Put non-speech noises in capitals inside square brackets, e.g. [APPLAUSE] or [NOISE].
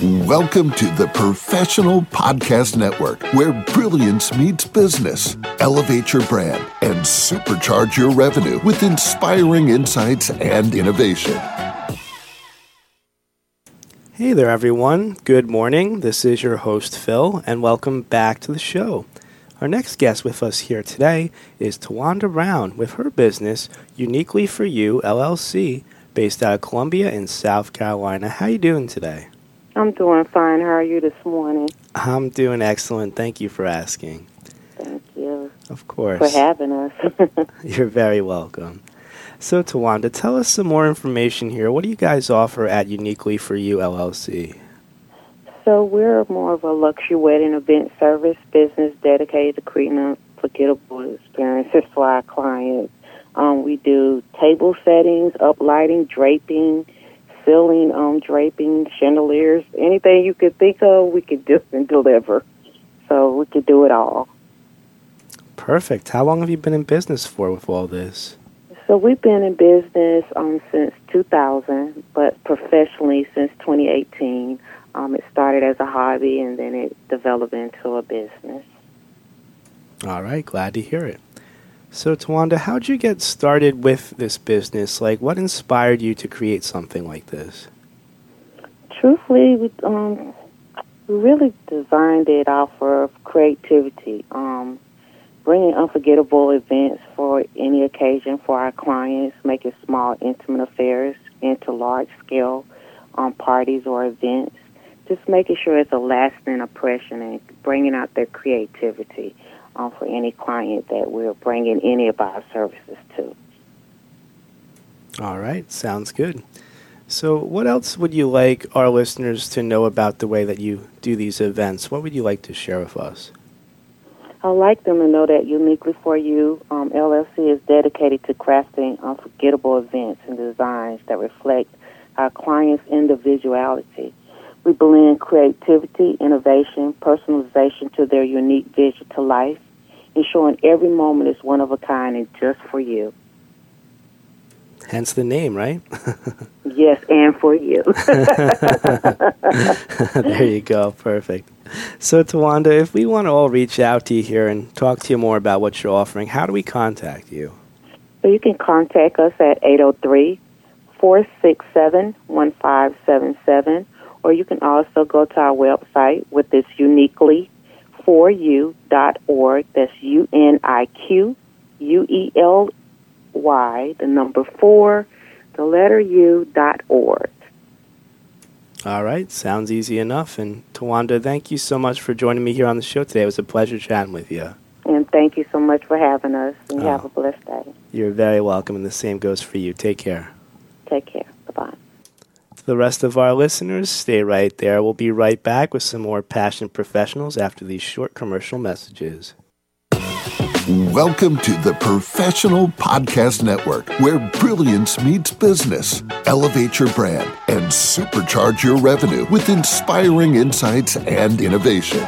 Welcome to the Professional Podcast Network, where brilliance meets business. Elevate your brand and supercharge your revenue with inspiring insights and innovation. Hey there, everyone. Good morning. This is your host, Phill, and welcome back to the show. Our next guest with us here today is Towanda Brown with her business, Uniquely for You LLC, based out of Columbia in South Carolina. How are you doing today? I'm doing fine. How are you this morning? I'm doing excellent. Thank you for asking. Thank you. Of course. For having us. [LAUGHS] You're very welcome. So, Towanda, tell us some more information here. What do you guys offer at Uniquely for You LLC? So, we're more of a luxury wedding event service business dedicated to creating unforgettable experiences for our clients. Um, we do table settings, uplighting, draping, ceiling um, draping, chandeliers, anything you could think of, we could do [LAUGHS] and deliver. So we could do it all. Perfect. How long have you been in business for with all this? So we've been in business um, since 2000, but professionally since 2018. Um, it started as a hobby and then it developed into a business. All right, glad to hear it. So, Towanda, how'd you get started with this business? Like, what inspired you to create something like this? Truthfully, we, um, we really designed it off of creativity, um, bringing unforgettable events for any occasion for our clients, making small, intimate affairs into large scale um, parties or events. Just making sure it's a lasting impression and bringing out their creativity um, for any client that we're bringing any of our services to. All right, sounds good. So, what else would you like our listeners to know about the way that you do these events? What would you like to share with us? I'd like them to know that Uniquely for You, um, LLC is dedicated to crafting unforgettable events and designs that reflect our clients' individuality. We blend creativity, innovation, personalization to their unique vision to life ensuring every moment is one of a kind and just for you. Hence the name, right? [LAUGHS] yes, and for you. [LAUGHS] there you go. Perfect. So, Towanda, if we want to all reach out to you here and talk to you more about what you're offering, how do we contact you? So, you can contact us at 803 467 1577, or you can also go to our website with this uniquely for you.org. That's U N I Q U E L Y, the number four, the letter U dot org. All right, sounds easy enough. And Towanda, thank you so much for joining me here on the show today. It was a pleasure chatting with you. And thank you so much for having us. And oh, have a blessed day. You're very welcome, and the same goes for you. Take care. Take care. The rest of our listeners, stay right there. We'll be right back with some more passionate professionals after these short commercial messages. Welcome to the Professional Podcast Network, where brilliance meets business. Elevate your brand and supercharge your revenue with inspiring insights and innovation.